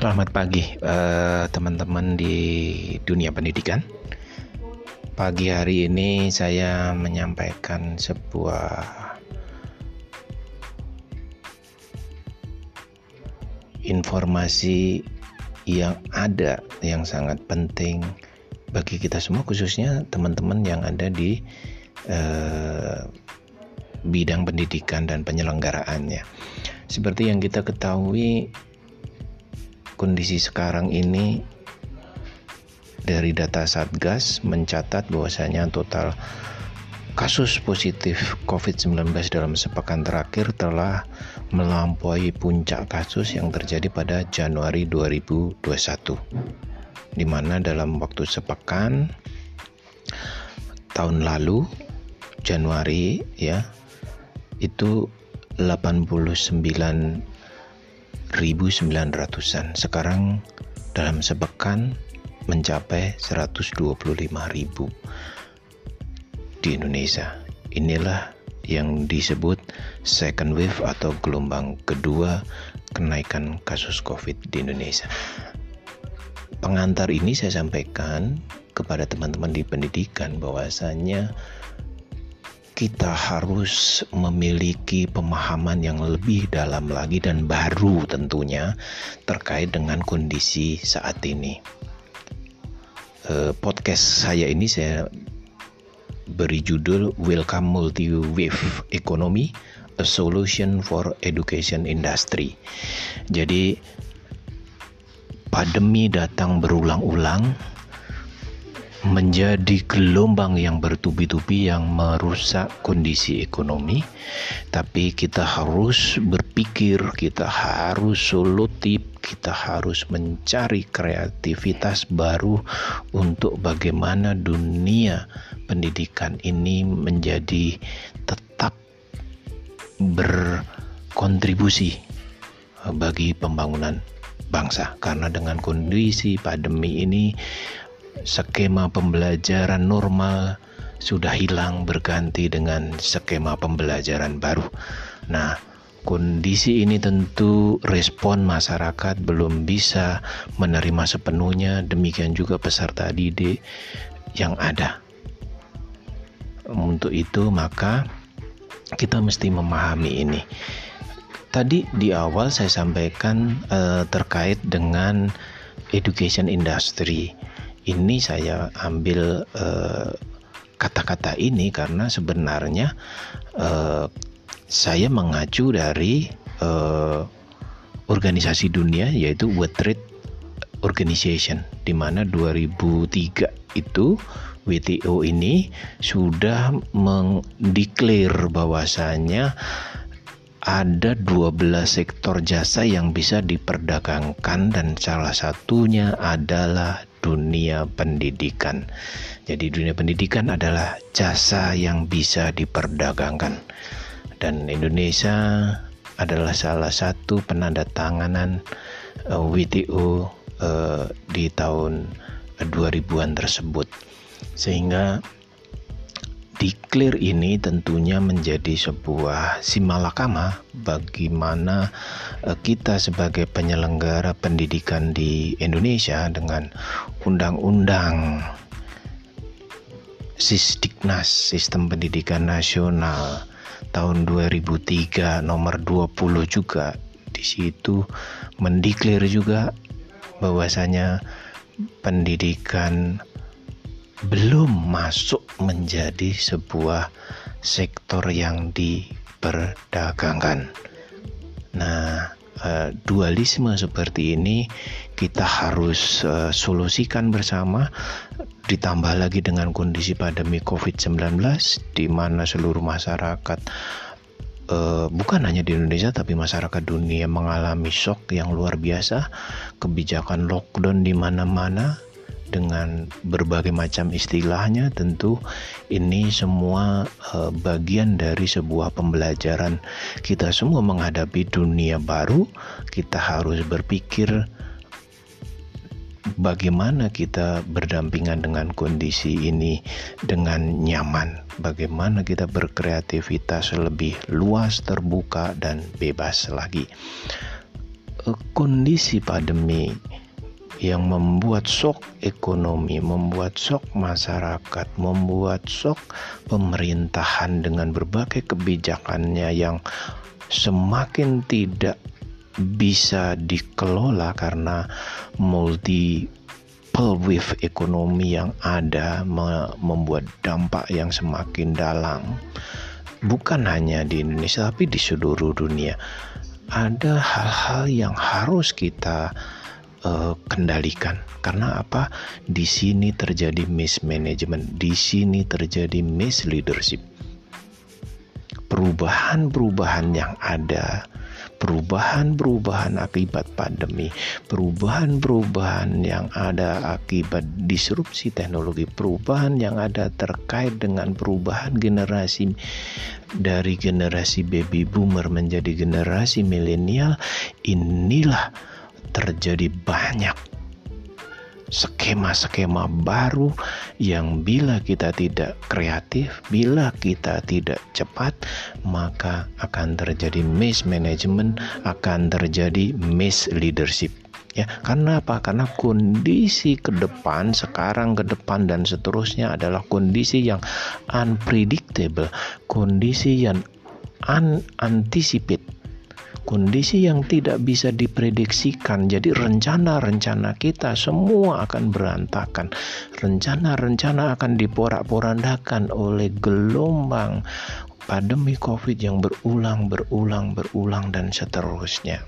Selamat pagi eh, teman-teman di dunia pendidikan. Pagi hari ini saya menyampaikan sebuah informasi yang ada yang sangat penting bagi kita semua khususnya teman-teman yang ada di eh, bidang pendidikan dan penyelenggaraannya. Seperti yang kita ketahui kondisi sekarang ini dari data Satgas mencatat bahwasanya total kasus positif COVID-19 dalam sepekan terakhir telah melampaui puncak kasus yang terjadi pada Januari 2021 di mana dalam waktu sepekan tahun lalu Januari ya itu 89 1900-an. Sekarang dalam sepekan mencapai 125.000 di Indonesia. Inilah yang disebut second wave atau gelombang kedua kenaikan kasus Covid di Indonesia. Pengantar ini saya sampaikan kepada teman-teman di pendidikan bahwasanya kita harus memiliki pemahaman yang lebih dalam lagi dan baru tentunya terkait dengan kondisi saat ini. Eh, podcast saya ini saya beri judul Welcome Multi Wave Economy A Solution for Education Industry. Jadi pandemi datang berulang-ulang menjadi gelombang yang bertubi-tubi yang merusak kondisi ekonomi. Tapi kita harus berpikir kita harus solutif kita harus mencari kreativitas baru untuk bagaimana dunia pendidikan ini menjadi tetap berkontribusi bagi pembangunan bangsa. Karena dengan kondisi pandemi ini skema pembelajaran normal sudah hilang berganti dengan skema pembelajaran baru. Nah, kondisi ini tentu respon masyarakat belum bisa menerima sepenuhnya, demikian juga peserta didik yang ada. Untuk itu, maka kita mesti memahami ini. Tadi di awal saya sampaikan eh, terkait dengan education industry ini saya ambil eh, kata-kata ini karena sebenarnya uh, saya mengacu dari uh, organisasi dunia yaitu World Trade Organization di mana 2003 itu WTO ini sudah mengdeklar bahwasanya ada 12 sektor jasa yang bisa diperdagangkan dan salah satunya adalah dunia pendidikan. Jadi dunia pendidikan adalah jasa yang bisa diperdagangkan. Dan Indonesia adalah salah satu penandatanganan uh, eh, WTO uh, di tahun 2000-an tersebut. Sehingga Declare ini tentunya menjadi sebuah simalakama bagaimana eh, kita sebagai penyelenggara pendidikan di Indonesia dengan undang-undang Sisdiknas Sistem Pendidikan Nasional tahun 2003 nomor 20 juga. Di situ mendeklar juga bahwasanya pendidikan belum masuk menjadi sebuah sektor yang diperdagangkan. Nah, uh, dualisme seperti ini kita harus uh, solusikan bersama ditambah lagi dengan kondisi pandemi Covid-19 di mana seluruh masyarakat uh, bukan hanya di Indonesia tapi masyarakat dunia mengalami shock yang luar biasa kebijakan lockdown di mana-mana dengan berbagai macam istilahnya tentu ini semua uh, bagian dari sebuah pembelajaran kita semua menghadapi dunia baru. Kita harus berpikir bagaimana kita berdampingan dengan kondisi ini dengan nyaman. Bagaimana kita berkreativitas lebih luas terbuka dan bebas lagi. Uh, kondisi pandemi yang membuat shock ekonomi, membuat shock masyarakat, membuat shock pemerintahan dengan berbagai kebijakannya yang semakin tidak bisa dikelola karena multi wave ekonomi yang ada membuat dampak yang semakin dalam. Bukan hanya di Indonesia tapi di seluruh dunia. Ada hal-hal yang harus kita uh, kendalikan. Karena apa? Di sini terjadi mismanagement di sini terjadi misleadership. Perubahan-perubahan yang ada perubahan-perubahan akibat pandemi, perubahan-perubahan yang ada akibat disrupsi teknologi, perubahan yang ada terkait dengan perubahan generasi dari generasi baby boomer menjadi generasi milenial, inilah terjadi banyak skema-skema baru yang bila kita tidak kreatif, bila kita tidak cepat, maka akan terjadi mismanagement, akan terjadi misleadership. Ya, karena apa? Karena kondisi ke depan, sekarang ke depan dan seterusnya adalah kondisi yang unpredictable, kondisi yang unanticipated kondisi yang tidak bisa diprediksikan. Jadi rencana-rencana kita semua akan berantakan. Rencana-rencana akan diporak-porandakan oleh gelombang pandemi Covid yang berulang, berulang, berulang dan seterusnya.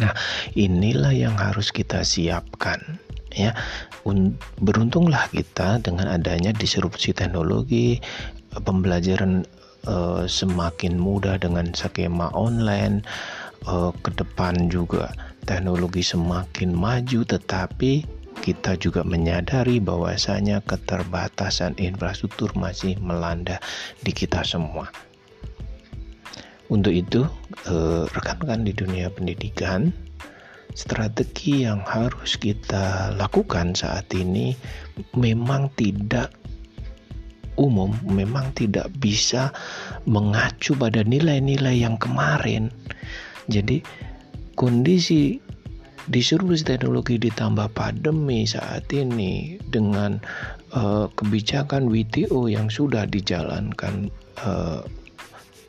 Nah, inilah yang harus kita siapkan ya. Beruntunglah kita dengan adanya disrupsi teknologi, pembelajaran uh, semakin mudah dengan skema online uh, ke depan juga teknologi semakin maju tetapi kita juga menyadari bahwasanya keterbatasan infrastruktur masih melanda di kita semua. Untuk itu, eh, rekan-rekan di dunia pendidikan, strategi yang harus kita lakukan saat ini memang tidak umum memang tidak bisa mengacu pada nilai-nilai yang kemarin. Jadi kondisi disrupsi teknologi ditambah pandemi saat ini dengan uh, kebijakan WTO yang sudah dijalankan uh,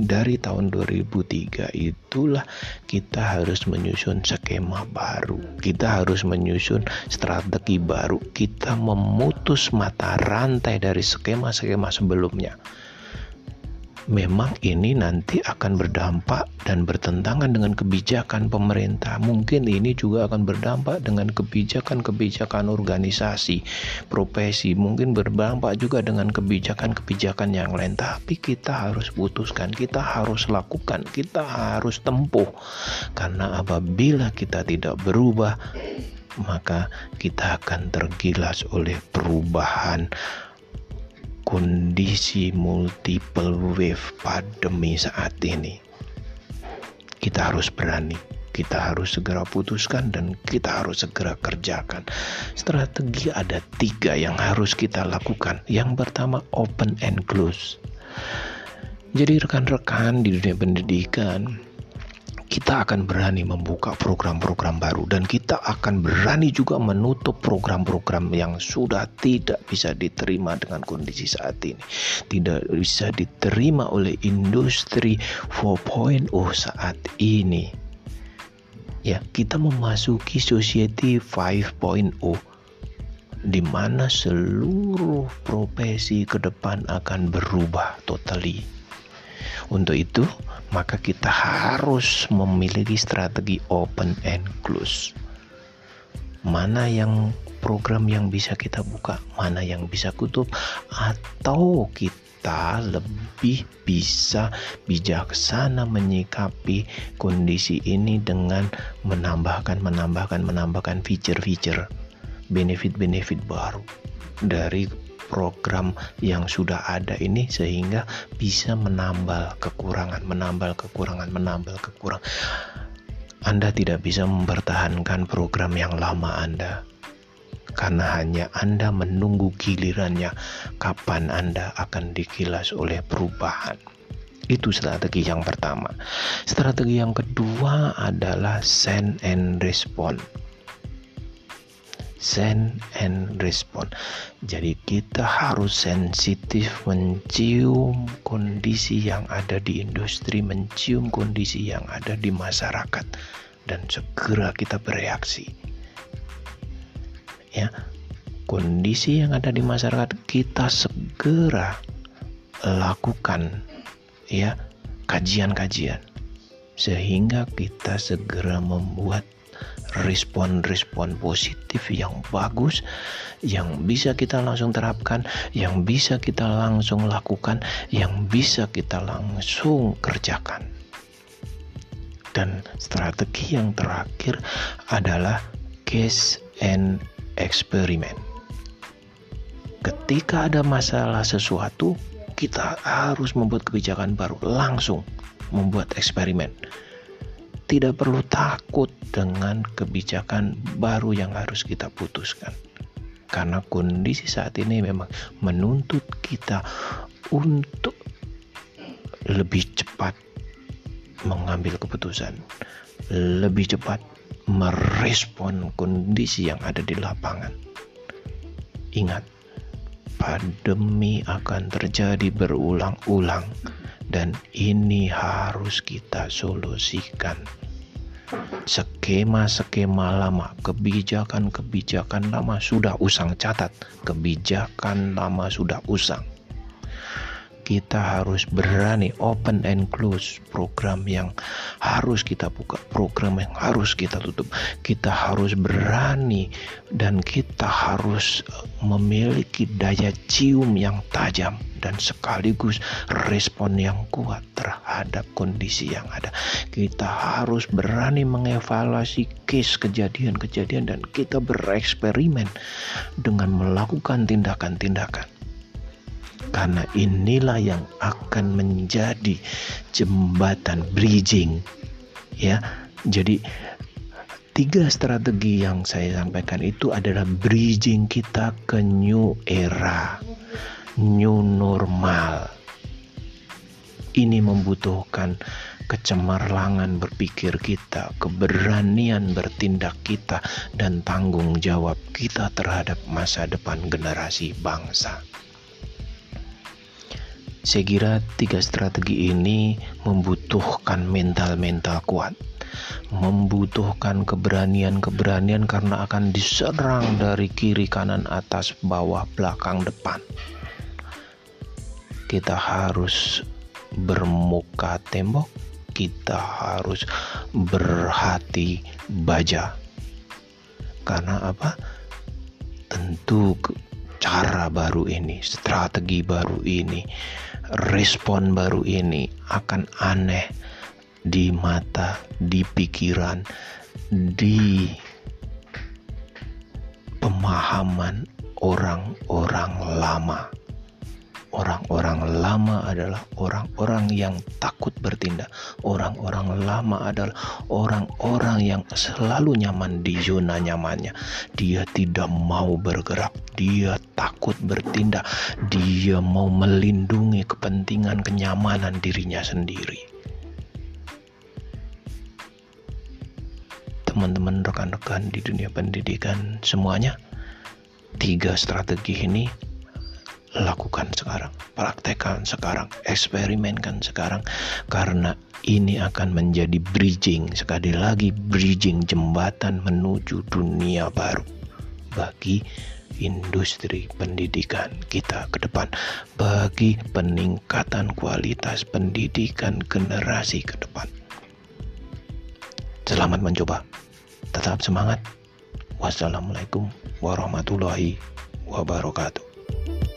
dari tahun 2003 itulah kita harus menyusun skema baru. Kita harus menyusun strategi baru. Kita memutus mata rantai dari skema-skema sebelumnya memang ini nanti akan berdampak dan bertentangan dengan kebijakan pemerintah. Mungkin ini juga akan berdampak dengan kebijakan-kebijakan organisasi, profesi, mungkin berdampak juga dengan kebijakan-kebijakan yang lain. Tapi kita harus putuskan, kita harus lakukan, kita harus tempuh. Karena apabila kita tidak berubah, maka kita akan tergilas oleh perubahan kondisi multiple wave pandemi saat ini. Kita harus berani, kita harus segera putuskan dan kita harus segera kerjakan. Strategi ada tiga yang harus kita lakukan. Yang pertama open and close. Jadi rekan-rekan di dunia pendidikan, kita akan berani membuka program-program baru dan kita akan berani juga menutup program-program yang sudah tidak bisa diterima dengan kondisi saat ini. Tidak bisa diterima oleh industri 4.0 saat ini. Ya, kita memasuki society 5.0 di mana seluruh profesi ke depan akan berubah totally. Untuk itu, maka kita harus memiliki strategi open and close. Mana yang program yang bisa kita buka, mana yang bisa kutup, atau kita lebih bisa bijaksana menyikapi kondisi ini dengan menambahkan, menambahkan, menambahkan feature-feature, benefit-benefit baru dari program yang sudah ada ini sehingga bisa menambal kekurangan, menambal kekurangan, menambal kekurangan. Anda tidak bisa mempertahankan program yang lama Anda karena hanya Anda menunggu gilirannya kapan Anda akan dikilas oleh perubahan. Itu strategi yang pertama. Strategi yang kedua adalah send and respond. Send and respond. Jadi kita harus sensitif mencium kondisi yang ada di industri, mencium kondisi yang ada di masyarakat dan segera kita bereaksi. Ya. Kondisi yang ada di masyarakat kita segera lakukan ya kajian-kajian sehingga kita segera membuat respon-respon positif yang bagus yang bisa kita langsung terapkan, yang bisa kita langsung lakukan, yang bisa kita langsung kerjakan. Dan strategi yang terakhir adalah case and experiment. Ketika ada masalah sesuatu, kita harus membuat kebijakan baru, langsung membuat eksperimen. Tidak perlu takut dengan kebijakan baru yang harus kita putuskan. Karena kondisi saat ini memang menuntut kita untuk lebih cepat mengambil keputusan, lebih cepat merespon kondisi yang ada di lapangan. Ingat, pandemi akan terjadi berulang-ulang dan ini harus kita solusikan. Skema-skema lama, kebijakan-kebijakan lama sudah usang catat, kebijakan lama sudah usang kita harus berani open and close program yang harus kita buka program yang harus kita tutup kita harus berani dan kita harus eh, memiliki daya cium yang tajam dan sekaligus respon yang kuat terhadap kondisi yang ada. Kita harus berani mengevaluasi case kejadian-kejadian dan kita bereksperimen dengan melakukan tindakan-tindakan karena inilah yang akan menjadi jembatan bridging ya jadi tiga strategi yang saya sampaikan itu adalah bridging kita ke new era new normal ini membutuhkan kecemerlangan berpikir kita, keberanian bertindak kita, dan tanggung jawab kita terhadap masa depan generasi bangsa. Saya kira tiga strategi ini membutuhkan mental-mental kuat, membutuhkan keberanian-keberanian karena akan diserang dari kiri, kanan, atas, bawah, belakang, depan. Kita harus bermuka tembok, kita harus berhati baja. Karena apa? Tentu cara baru ini, strategi baru ini respon baru ini akan aneh di mata, di pikiran, di pemahaman orang-orang lama. Orang-orang lama adalah orang-orang yang takut bertindak. Orang-orang lama adalah orang-orang yang selalu nyaman di zona nyamannya. Dia tidak mau bergerak, dia takut bertindak, dia mau melindungi kepentingan kenyamanan dirinya sendiri. Teman-teman rekan-rekan di dunia pendidikan semuanya, tiga strategi ini lakukan sekarang, praktekkan sekarang, eksperimenkan sekarang karena ini akan menjadi bridging sekali lagi bridging jembatan menuju dunia baru bagi industri pendidikan kita ke depan bagi peningkatan kualitas pendidikan generasi ke depan. Selamat mencoba. Tetap semangat. Wassalamualaikum warahmatullahi wabarakatuh.